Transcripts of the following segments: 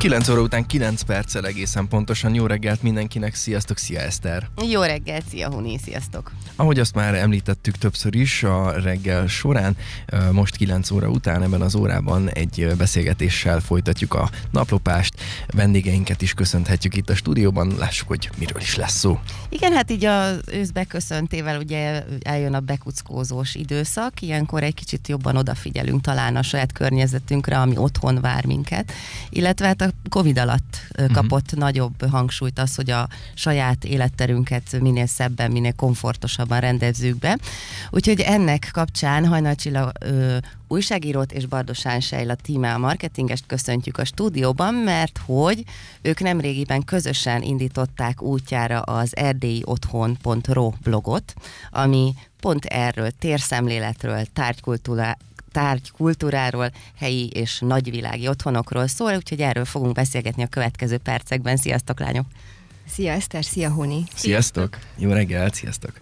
9 óra után 9 perccel egészen pontosan. Jó reggelt mindenkinek, sziasztok, szia Eszter! Jó reggelt, szia Huni, sziasztok! Ahogy azt már említettük többször is a reggel során, most 9 óra után ebben az órában egy beszélgetéssel folytatjuk a naplopást. Vendégeinket is köszönhetjük itt a stúdióban, lássuk, hogy miről is lesz szó. Igen, hát így az ősz beköszöntével ugye eljön a bekuckózós időszak, ilyenkor egy kicsit jobban odafigyelünk talán a saját környezetünkre, ami otthon vár minket, illetve hát a Covid alatt kapott uh-huh. nagyobb hangsúlyt az, hogy a saját életterünket minél szebben, minél komfortosabban rendezzük be. Úgyhogy ennek kapcsán Hajnal Csilla ö, újságírót és Bardosán Sejla a marketingest köszöntjük a stúdióban, mert hogy ők nemrégiben közösen indították útjára az erdélyotthon.ro blogot, ami pont erről, térszemléletről, tárgykultúrá, tárgy kultúráról, helyi és nagyvilági otthonokról szól, úgyhogy erről fogunk beszélgetni a következő percekben. Sziasztok, lányok! Szia Eszter, szia Honi! Sziasztok! Jó reggelt, sziasztok!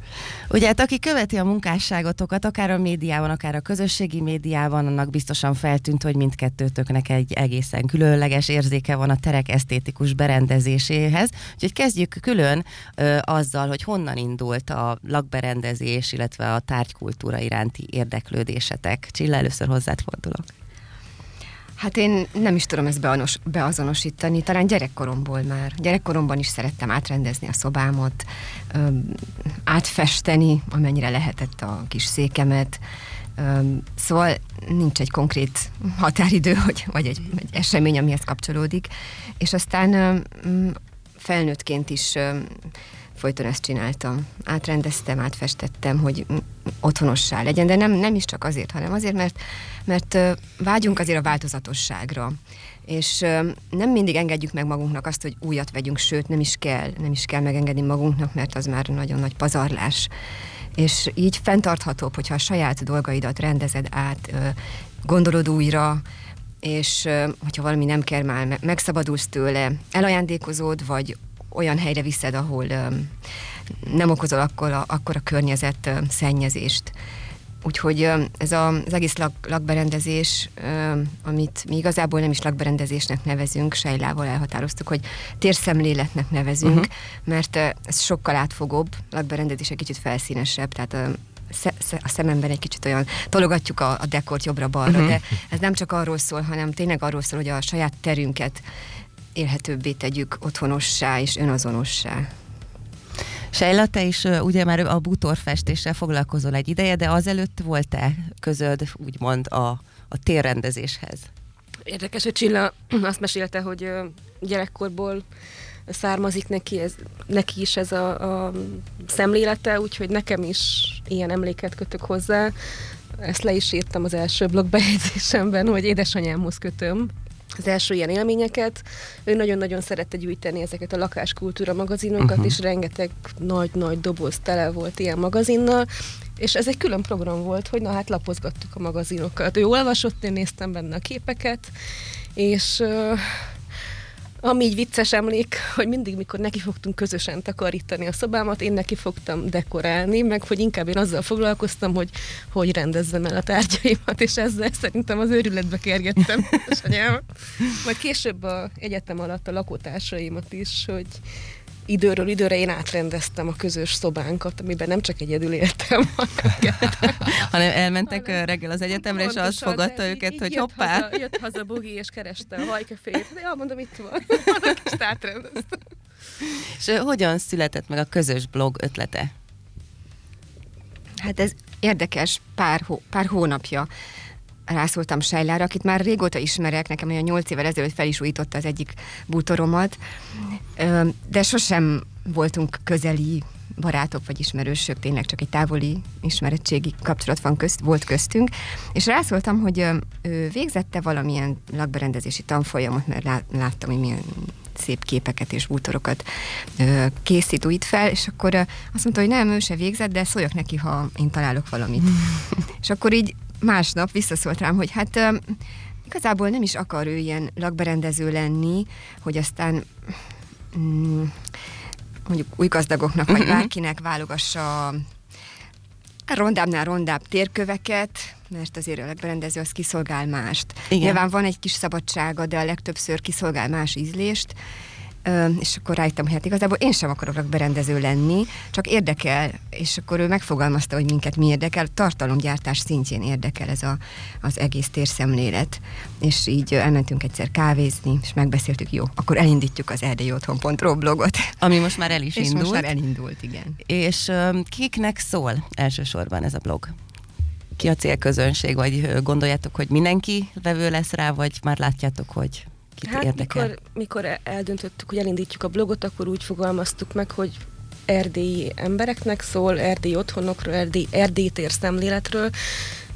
Ugye hát aki követi a munkásságotokat, akár a médiában, akár a közösségi médiában, annak biztosan feltűnt, hogy mindkettőtöknek egy egészen különleges érzéke van a terek esztétikus berendezéséhez. Úgyhogy kezdjük külön ö, azzal, hogy honnan indult a lakberendezés, illetve a tárgykultúra iránti érdeklődésetek. Csilla, először hozzád fordulok. Hát én nem is tudom ezt beanos, beazonosítani, talán gyerekkoromból már. Gyerekkoromban is szerettem átrendezni a szobámot, öm, átfesteni, amennyire lehetett a kis székemet. Öm, szóval nincs egy konkrét határidő, hogy, vagy egy, egy esemény, amihez kapcsolódik. És aztán öm, felnőttként is öm, folyton ezt csináltam. Átrendeztem, átfestettem, hogy otthonossá legyen, de nem, nem is csak azért, hanem azért, mert, mert vágyunk azért a változatosságra. És nem mindig engedjük meg magunknak azt, hogy újat vegyünk, sőt, nem is kell, nem is kell megengedni magunknak, mert az már nagyon nagy pazarlás. És így fenntarthatóbb, hogyha a saját dolgaidat rendezed át, gondolod újra, és hogyha valami nem kell már, megszabadulsz tőle, elajándékozód, vagy olyan helyre viszed, ahol nem okozol akkor a, akkor a környezet szennyezést. Úgyhogy ez a, az egész lak, lakberendezés, amit mi igazából nem is lakberendezésnek nevezünk, Sejlával elhatároztuk, hogy térszemléletnek nevezünk, uh-huh. mert ez sokkal átfogóbb, lakberendezés egy kicsit felszínesebb, tehát a, szememben egy kicsit olyan tologatjuk a, a dekort jobbra-balra, uh-huh. de ez nem csak arról szól, hanem tényleg arról szól, hogy a saját terünket élhetőbbé tegyük otthonossá és önazonossá. Sejla, te is ugye már a bútorfestéssel foglalkozol egy ideje, de azelőtt volt-e közöd úgymond a, a térrendezéshez? Érdekes, hogy Csilla azt mesélte, hogy gyerekkorból származik neki, ez, neki is ez a, a szemlélete, úgyhogy nekem is ilyen emléket kötök hozzá. Ezt le is írtam az első blogbejegyzésemben, hogy édesanyámhoz kötöm, az első ilyen élményeket. Ő nagyon-nagyon szerette gyűjteni ezeket a lakáskultúra magazinokat, uh-huh. és rengeteg nagy-nagy doboz tele volt ilyen magazinnal, és ez egy külön program volt, hogy na hát lapozgattuk a magazinokat. Ő olvasott, én néztem benne a képeket, és ami így vicces emlék, hogy mindig, mikor neki fogtunk közösen takarítani a szobámat, én neki fogtam dekorálni, meg hogy inkább én azzal foglalkoztam, hogy hogy rendezzem el a tárgyaimat, és ezzel szerintem az őrületbe kergettem. Majd később a egyetem alatt a lakótársaimat is, hogy időről időre én átrendeztem a közös szobánkat, amiben nem csak egyedül éltem, hanem elmentek reggel az egyetemre, és azt fogadta őket, hogy hoppá. Haza, jött haza Bugi, és kereste a hajkefét. Ja, mondom, itt van. és átrendeztem. És hogyan született meg a közös blog ötlete? Hát ez érdekes, pár, hó, pár hónapja rászóltam Sejlára, akit már régóta ismerek, nekem olyan nyolc évvel ezelőtt fel is újította az egyik bútoromat, de sosem voltunk közeli barátok vagy ismerősök, tényleg csak egy távoli ismerettségi kapcsolat van közt, volt köztünk, és rászóltam, hogy ő végzette valamilyen lakberendezési tanfolyamot, mert láttam, hogy milyen szép képeket és bútorokat készít újít fel, és akkor azt mondta, hogy nem, ő se végzett, de szóljak neki, ha én találok valamit. és akkor így másnap visszaszólt rám, hogy hát igazából nem is akar ő ilyen lakberendező lenni, hogy aztán mm, mondjuk új gazdagoknak, vagy bárkinek válogassa rondábbnál rondább térköveket, mert azért a legberendező az kiszolgál mást. Igen. Nyilván van egy kis szabadsága, de a legtöbbször kiszolgál más ízlést, és akkor rájöttem, hogy hát igazából én sem akarok berendező lenni, csak érdekel, és akkor ő megfogalmazta, hogy minket mi érdekel, tartalomgyártás szintjén érdekel ez a, az egész térszemlélet. És így elmentünk egyszer kávézni, és megbeszéltük, jó, akkor elindítjuk az erdélyotthon.ro blogot. Ami most már el is és indult. most már elindult, igen. És kiknek szól elsősorban ez a blog? Ki a célközönség, vagy gondoljátok, hogy mindenki vevő lesz rá, vagy már látjátok, hogy kit Hát érdekel? mikor, mikor e- eldöntöttük, hogy elindítjuk a blogot, akkor úgy fogalmaztuk meg, hogy erdélyi embereknek szól, erdélyi otthonokról, erdély, erdélytér szemléletről,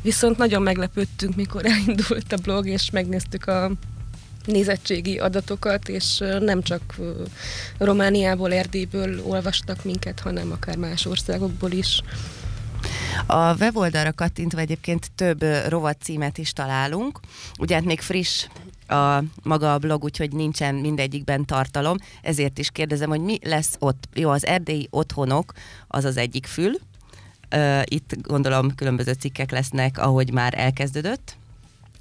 viszont nagyon meglepődtünk, mikor elindult a blog, és megnéztük a nézettségi adatokat, és nem csak Romániából, Erdélyből olvastak minket, hanem akár más országokból is. A weboldalra kattintva egyébként több rovat címet is találunk. Ugye hát még friss a maga a blog, úgyhogy nincsen mindegyikben tartalom, ezért is kérdezem, hogy mi lesz ott. Jó, az erdélyi otthonok az az egyik fül. Itt gondolom különböző cikkek lesznek, ahogy már elkezdődött.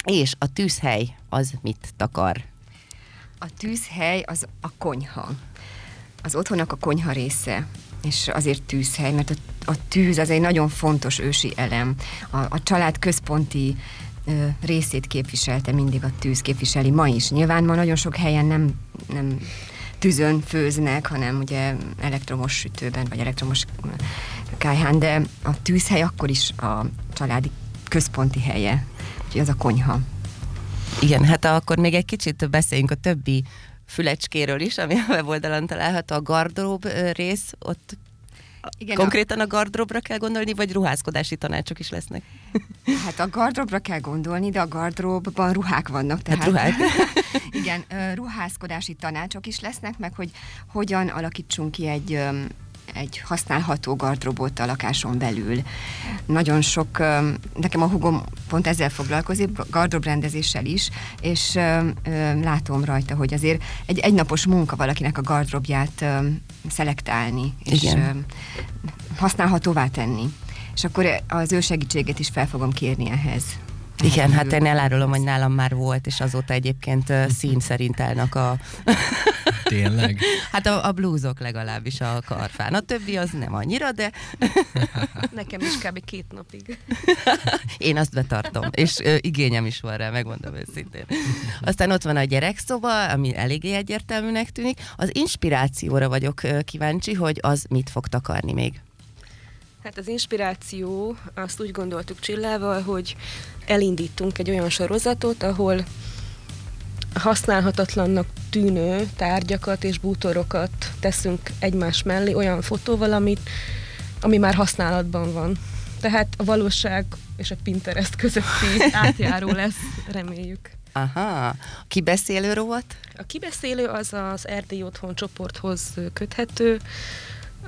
És a tűzhely az mit takar? A tűzhely az a konyha. Az otthonnak a konyha része és azért tűzhely, mert a, a tűz az egy nagyon fontos ősi elem. A, a család központi ö, részét képviselte mindig a tűz képviseli ma is. Nyilván ma nagyon sok helyen nem, nem tűzön főznek, hanem ugye elektromos sütőben, vagy elektromos kájhán, de a tűzhely akkor is a családi központi helye. Úgyhogy az a konyha. Igen, hát akkor még egy kicsit beszéljünk a többi fülecskéről is, ami a weboldalon található. A gardrób rész, ott Igen, konkrétan a gardróbra kell gondolni, vagy ruházkodási tanácsok is lesznek? Hát a gardróbra kell gondolni, de a gardróbban ruhák vannak. Tehát, ruhák. igen, ruházkodási tanácsok is lesznek, meg hogy hogyan alakítsunk ki egy egy használható gardróbot a lakáson belül. Nagyon sok, nekem a hugom pont ezzel foglalkozik, gardróbrendezéssel is, és látom rajta, hogy azért egy egynapos munka valakinek a gardróbját öm, szelektálni, és Igen. használhatóvá tenni. És akkor az ő segítséget is fel fogom kérni ehhez. Igen, hát én elárulom, hogy nálam már volt, és azóta egyébként szín szerint állnak a... Tényleg? Hát a, a blúzok legalábbis a karfán. A többi az nem annyira, de Nekem is kb. két napig. én azt betartom, és ö, igényem is van rá, megmondom őszintén. Aztán ott van a gyerekszoba, ami eléggé egyértelműnek tűnik. Az inspirációra vagyok kíváncsi, hogy az mit fog takarni még. Hát az inspiráció, azt úgy gondoltuk Csillával, hogy elindítunk egy olyan sorozatot, ahol használhatatlannak tűnő tárgyakat és bútorokat teszünk egymás mellé olyan fotóval, amit, ami már használatban van. Tehát a valóság és a Pinterest közötti átjáró lesz, reméljük. Aha, kibeszélő rovat? A kibeszélő az az Erdély Otthon csoporthoz köthető,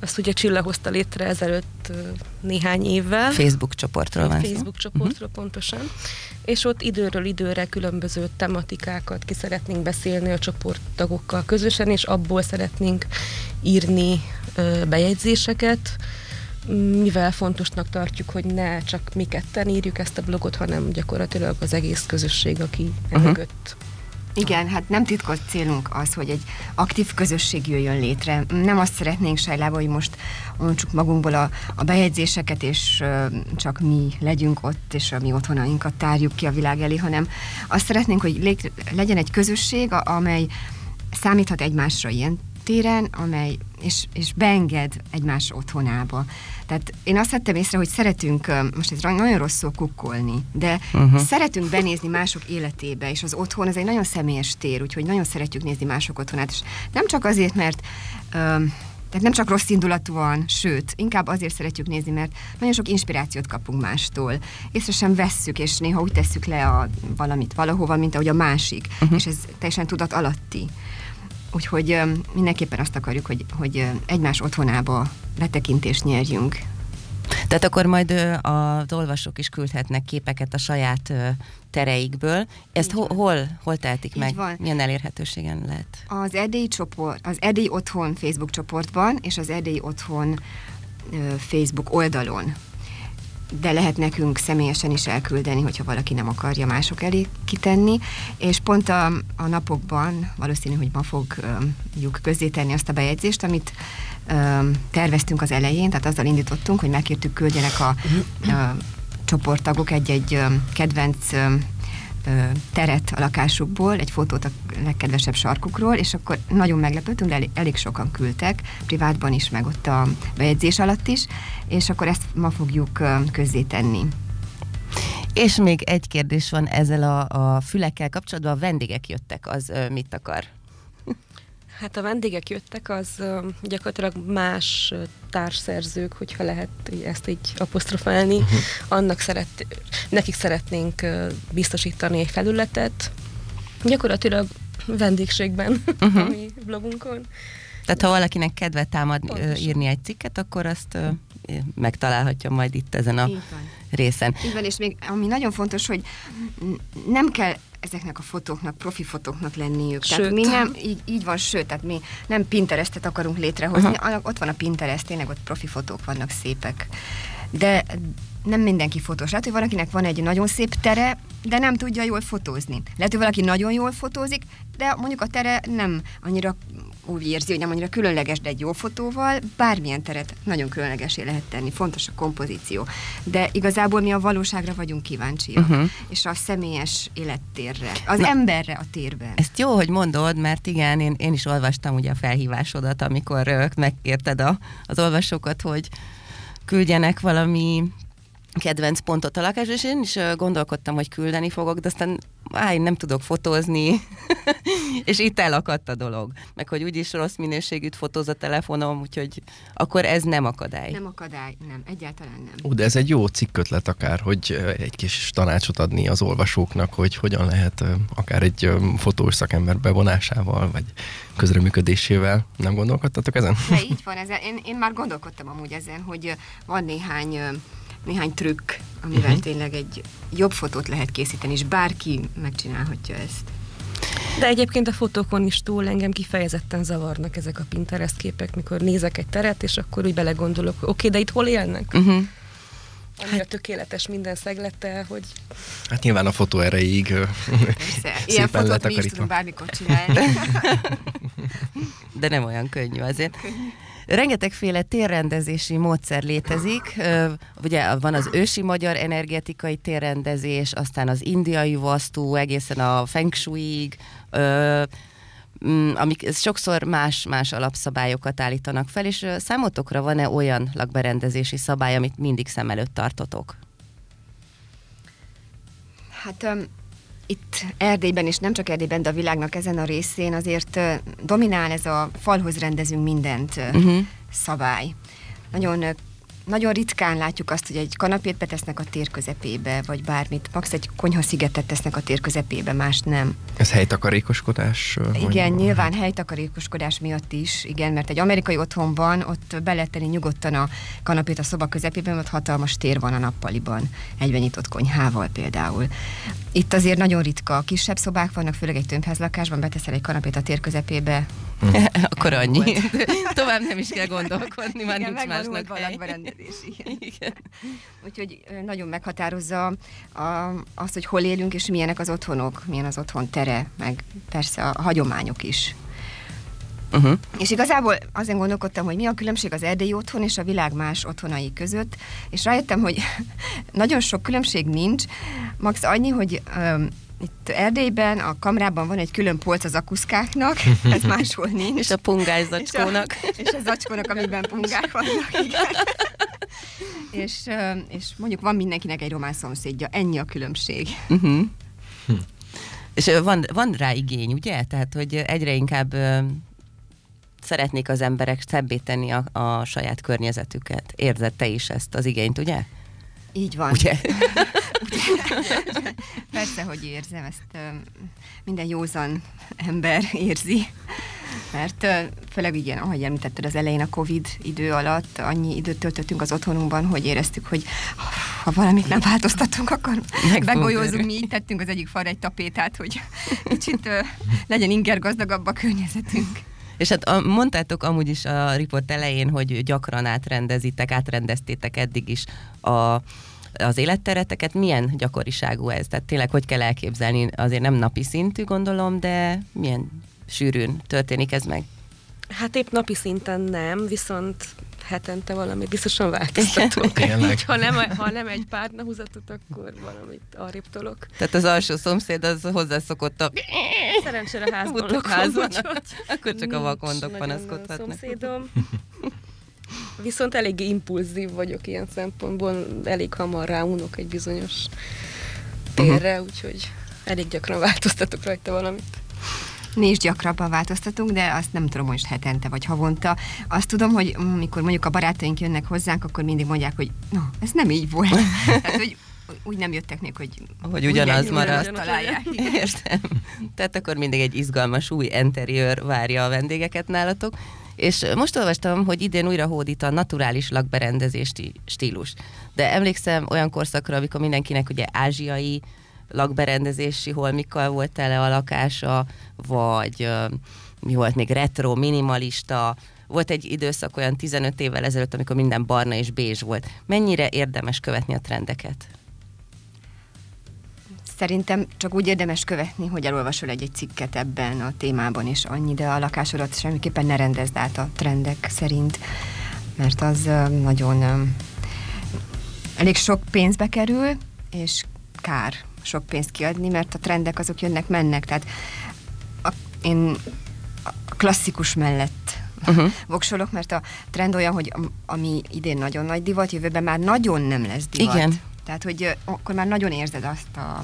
azt ugye Csilla hozta létre ezelőtt néhány évvel. Facebook csoportról van szó. Mhm. Facebook csoportról uh-huh. pontosan. És ott időről időre különböző tematikákat ki szeretnénk beszélni a csoporttagokkal közösen, és abból szeretnénk írni ö, bejegyzéseket, mivel fontosnak tartjuk, hogy ne csak mi ketten írjuk ezt a blogot, hanem gyakorlatilag az egész közösség, aki uh-huh. mögött Igen, hát nem titkos célunk az, hogy egy aktív közösség jöjjön létre. Nem azt szeretnénk Sajlába, hogy most ontsuk magunkból a, a bejegyzéseket, és ö, csak mi legyünk ott, és a mi otthonainkat tárjuk ki a világ elé, hanem azt szeretnénk, hogy lé, legyen egy közösség, amely számíthat egymásra ilyen téren, amely, és, és beenged egymás otthonába. Tehát én azt vettem észre, hogy szeretünk, most ez nagyon rossz szó kukkolni, de uh-huh. szeretünk benézni mások életébe, és az otthon ez egy nagyon személyes tér, úgyhogy nagyon szeretjük nézni mások otthonát, és nem csak azért, mert ö, tehát nem csak rossz indulatúan, sőt, inkább azért szeretjük nézni, mert nagyon sok inspirációt kapunk mástól. Észre sem vesszük, és néha úgy tesszük le a valamit valahova, mint ahogy a másik, uh-huh. és ez teljesen tudat alatti. Úgyhogy mindenképpen azt akarjuk, hogy, hogy egymás otthonába betekintést nyerjünk. Tehát akkor majd az olvasók is küldhetnek képeket a saját tereikből. Ezt ho- hol, hol tehetik meg? van. Milyen elérhetőségen lehet? Az Erdélyi csoport, az Erdélyi Otthon Facebook csoportban és az Erdélyi Otthon Facebook oldalon. De lehet nekünk személyesen is elküldeni, hogyha valaki nem akarja mások elé kitenni, és pont a, a napokban valószínű, hogy ma fogjuk közzétenni azt a bejegyzést, amit terveztünk az elején, tehát azzal indítottunk, hogy megkértük küldjenek a, a csoporttagok egy-egy kedvenc teret a lakásukból, egy fotót a legkedvesebb sarkukról, és akkor nagyon meglepődtünk, de elég, sokan küldtek, privátban is, meg ott a bejegyzés alatt is, és akkor ezt ma fogjuk közzétenni. És még egy kérdés van ezzel a, a fülekkel kapcsolatban, a vendégek jöttek, az mit akar? Hát a vendégek jöttek, az gyakorlatilag más társszerzők, hogyha lehet ezt így apostrofálni, uh-huh. annak szeret, nekik szeretnénk biztosítani egy felületet, gyakorlatilag vendégségben uh-huh. a mi blogunkon. Tehát ha valakinek kedve támad Pontosan. írni egy cikket, akkor azt megtalálhatja majd itt ezen a részen. Így van, és még ami nagyon fontos, hogy nem kell ezeknek a fotóknak, profi fotóknak lenniük. Sőt. Tehát mi nem, így, így van, sőt, tehát mi nem Pinterestet akarunk létrehozni, uh-huh. ott van a Pinterest, tényleg ott profi fotók vannak szépek. De nem mindenki fotós. Lehet, hogy valakinek van egy nagyon szép tere, de nem tudja jól fotózni. Lehet, hogy valaki nagyon jól fotózik, de mondjuk a tere nem annyira úgy érzi, hogy nem annyira különleges, de egy jó fotóval bármilyen teret nagyon különlegesé lehet tenni. Fontos a kompozíció. De igazából mi a valóságra vagyunk kíváncsiak, uh-huh. és a személyes élettérre, az Na, emberre a térben. Ezt jó, hogy mondod, mert igen, én, én is olvastam ugye a felhívásodat, amikor megkérted a, az olvasókat, hogy küldjenek valami kedvenc pontot a lakás, és én is gondolkodtam, hogy küldeni fogok, de aztán áj, nem tudok fotózni, és itt elakadt a dolog. Meg hogy úgyis rossz minőségűt fotóz a telefonom, úgyhogy akkor ez nem akadály. Nem akadály, nem, egyáltalán nem. Ú, de ez egy jó cikkötlet akár, hogy egy kis tanácsot adni az olvasóknak, hogy hogyan lehet akár egy fotós szakember bevonásával, vagy közreműködésével. Nem gondolkodtatok ezen? De így van, ezen. Én, én már gondolkodtam amúgy ezen, hogy van néhány néhány trükk, amivel uh-huh. tényleg egy jobb fotót lehet készíteni, és bárki megcsinálhatja ezt. De egyébként a fotókon is túl engem kifejezetten zavarnak ezek a Pinterest képek, mikor nézek egy teret, és akkor úgy belegondolok, oké, okay, de itt hol élnek? Uh-huh. Annyira hát, tökéletes minden szeglete, hogy... Hát nyilván a fotó erejéig Persze, ilyen fotót mi is tudunk bármikor csinálni. De nem olyan könnyű azért. Rengetegféle térrendezési módszer létezik. Ugye van az ősi magyar energetikai térrendezés, aztán az indiai vasztú, egészen a feng shui-ig, mm, amik sokszor más-más alapszabályokat állítanak fel, és számotokra van-e olyan lakberendezési szabály, amit mindig szem előtt tartotok? Hát um, itt Erdélyben, és nem csak Erdélyben, de a világnak ezen a részén azért dominál ez a falhoz rendezünk mindent uh-huh. szabály. Nagyon nagyon ritkán látjuk azt, hogy egy kanapét betesznek a tér közepébe, vagy bármit. Max egy konyhaszigetet tesznek a tér közepébe, más nem. Ez helytakarékoskodás? Igen, mondjuk. nyilván helytakarékoskodás miatt is, igen, mert egy amerikai otthonban ott be lehet tenni nyugodtan a kanapét a szoba közepében, ott hatalmas tér van a nappaliban, egyben nyitott konyhával például. Itt azért nagyon ritka, kisebb szobák vannak, főleg egy tömbházlakásban, beteszel egy kanapét a tér közepébe, Mm. Akkor annyi. Tovább nem is kell gondolkodni, már Igen, nincs másnak lakberendezés. Igen. Igen. Úgyhogy nagyon meghatározza a, azt, hogy hol élünk, és milyenek az otthonok, milyen az otthon tere, meg persze a hagyományok is. Uh-huh. És igazából azon gondolkodtam, hogy mi a különbség az erdélyi otthon és a világ más otthonai között, és rájöttem, hogy nagyon sok különbség nincs, max annyi, hogy um, itt Erdélyben, a kamrában van egy külön polc az akuszkáknak, ez máshol nincs. és a pungás zacskónak. És a, és a zacskónak, amiben pungák vannak, igen. és, és mondjuk van mindenkinek egy román szomszédja, ennyi a különbség. Uh-huh. És van, van rá igény, ugye? Tehát, hogy egyre inkább szeretnék az emberek szebbé tenni a, a saját környezetüket. Érzed te is ezt az igényt, ugye? Így van. Ugye? Persze, hogy érzem, ezt minden józan ember érzi. Mert főleg igen, ahogy említetted az elején a Covid idő alatt, annyi időt töltöttünk az otthonunkban, hogy éreztük, hogy ha valamit nem változtatunk, akkor begolyózunk. Mi így tettünk az egyik far egy tapétát, hogy kicsit legyen inger gazdagabb a környezetünk. És hát mondtátok amúgy is a riport elején, hogy gyakran átrendezitek, átrendeztétek eddig is a az élettereteket. Milyen gyakoriságú ez? Tehát tényleg hogy kell elképzelni? Azért nem napi szintű gondolom, de milyen sűrűn történik ez meg? Hát épp napi szinten nem, viszont hetente valami biztosan változtatunk. Tényleg. ha, nem, ha nem egy párnahúzatot, akkor valamit arrébb tolok. Tehát az alsó szomszéd az hozzászokott a Szerencsére házban lakom, úgyhogy akkor csak a vakondok panaszkodhatnak. szomszédom. Viszont elég impulzív vagyok ilyen szempontból, elég hamar ráunok egy bizonyos térre, úgyhogy elég gyakran változtatok rajta valamit. Mi is gyakrabban változtatunk, de azt nem tudom, hogy most hetente vagy havonta. Azt tudom, hogy amikor mondjuk a barátaink jönnek hozzánk, akkor mindig mondják, hogy no, ez nem így volt. Tehát, hogy úgy nem jöttek még, hogy, hogy ugyanaz úgy marad. ugyanazt találják. Értem. Tehát akkor mindig egy izgalmas új interiőr várja a vendégeket nálatok. És most olvastam, hogy idén újra hódít a naturális lakberendezési stílus. De emlékszem olyan korszakra, amikor mindenkinek ugye ázsiai lakberendezési holmikkal volt tele a lakása, vagy mi volt még retro, minimalista, volt egy időszak olyan 15 évvel ezelőtt, amikor minden barna és bézs volt. Mennyire érdemes követni a trendeket? Szerintem csak úgy érdemes követni, hogy elolvasol egy-egy cikket ebben a témában, és annyi, de a lakásodat semmiképpen ne rendezd át a trendek szerint, mert az nagyon elég sok pénzbe kerül, és kár sok pénzt kiadni, mert a trendek azok jönnek, mennek, tehát a, én a klasszikus mellett Uh-huh. voksolok, mert a trend olyan, hogy am- ami idén nagyon nagy divat, jövőben már nagyon nem lesz divat. Igen. Tehát, hogy akkor már nagyon érzed azt a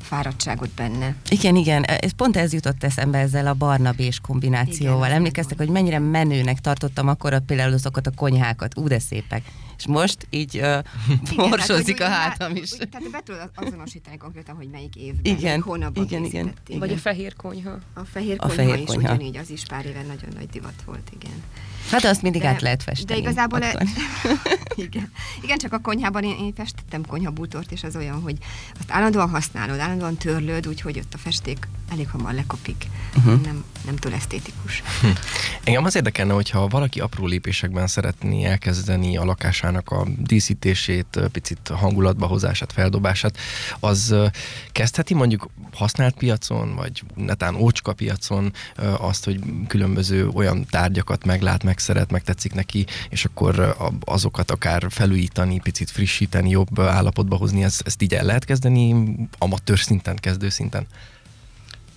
fáradtságot benne. Igen, igen, ez pont ez jutott eszembe ezzel a barna-bés kombinációval. Igen, ez Emlékeztek, hogy mennyire menőnek tartottam akkor például azokat a konyhákat, ú, de szépek. És most így uh, Igen, borsozik a tehát, hogy hátam is. úgy- Tehát be tudod azonosítani konkrétan, hogy melyik évben, Igen, hónapban igen, igen. készítették. Vagy a fehér konyha. A fehér A konyha fehér is konyha. ugyanígy, az is pár éve nagyon nagy divat volt, igen. Hát azt mindig De- át lehet festeni. De igazából... E... igen. igen, csak a konyhában én, én festettem konyhabútort, és az olyan, hogy azt állandóan használod, állandóan törlöd, úgyhogy ott a festék elég hamar lekopik. Uh-huh. Nem, nem túl esztétikus. Engem az érdekelne, hogyha valaki apró lépésekben szeretné elkezdeni a lakásának a díszítését, picit hangulatba hozását, feldobását, az kezdheti mondjuk használt piacon, vagy netán ócska piacon azt, hogy különböző olyan tárgyakat meglát, megszeret, megtetszik neki, és akkor azokat akár felújítani, picit frissíteni, jobb állapotba hozni, ezt, ezt így el lehet kezdeni amatőr szinten, kezdő szinten?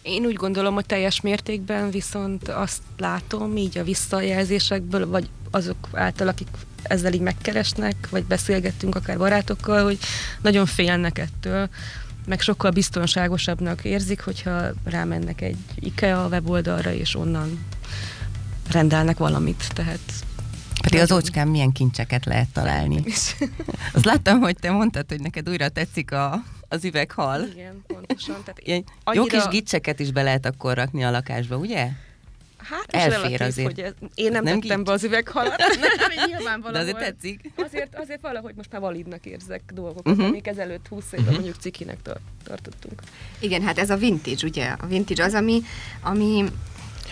Én úgy gondolom, hogy teljes mértékben, viszont azt látom így a visszajelzésekből, vagy azok által, akik ezzel így megkeresnek, vagy beszélgettünk akár barátokkal, hogy nagyon félnek ettől, meg sokkal biztonságosabbnak érzik, hogyha rámennek egy IKEA weboldalra, és onnan rendelnek valamit. Tehát Pedig az ócskán milyen kincseket lehet találni. Azt láttam, hogy te mondtad, hogy neked újra tetszik a, az üveghal. igen, pontosan. Tehát Ilyen jó annyira- kis gicseket is be lehet akkor rakni a lakásba, ugye? Hát ez Elfér relatív, azért. hogy ez, én nem, nem tettem gics. be az üveghalat. Nyilván De azért valahol. tetszik. Azért, azért valahogy most már validnak érzek dolgokat, uh-huh. amik ezelőtt 20 évben uh-huh. mondjuk cikinek tar- tartottunk. Igen, hát ez a vintage, ugye? A vintage az, ami, ami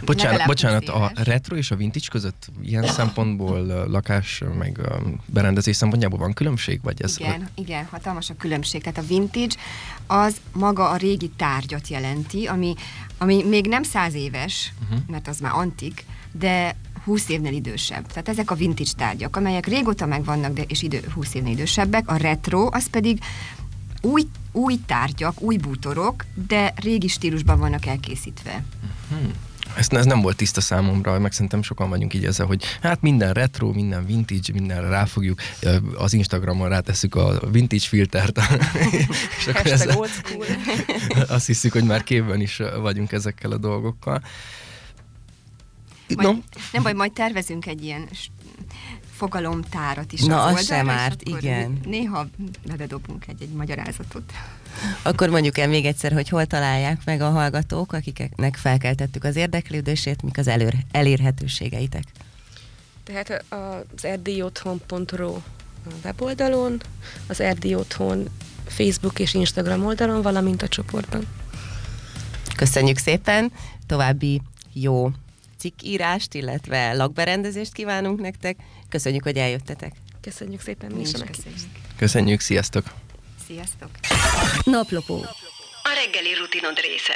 Bocsánat, bocsánat 20 a retro és a vintage között ilyen szempontból lakás meg berendezés szempontjából van különbség? Vagy ez Igen, igen, hatalmas a különbség. Tehát a vintage az maga a régi tárgyat jelenti, ami, ami még nem száz éves, uh-huh. mert az már antik, de 20 évnél idősebb. Tehát ezek a vintage tárgyak, amelyek régóta megvannak, de és idő, 20 évnél idősebbek. A retro az pedig új, új tárgyak, új bútorok, de régi stílusban vannak elkészítve. Ez, ez nem volt tiszta számomra, meg szerintem sokan vagyunk így ezzel, hogy hát minden retro, minden vintage, mindenre ráfogjuk, az Instagramon rátesszük a vintage filtert, és akkor ezzel azt hiszük, hogy már képben is vagyunk ezekkel a dolgokkal. Majd, No, Nem baj, majd tervezünk egy ilyen fogalomtárat is Na, az az sem oldalra, árt, igen. Néha beledobunk egy-egy magyarázatot. Akkor mondjuk el még egyszer, hogy hol találják meg a hallgatók, akiknek felkeltettük az érdeklődését, mik az előr, elérhetőségeitek. Tehát az erdélyotthon.ro weboldalon, az Erdély Otthon Facebook és Instagram oldalon, valamint a csoportban. Köszönjük szépen, további jó cikkírást, illetve lakberendezést kívánunk nektek. Köszönjük, hogy eljöttetek. Köszönjük szépen mi is köszönjük. Köszönjük, sziasztok! Sziasztok! Naplopó. A reggeli rutinod része.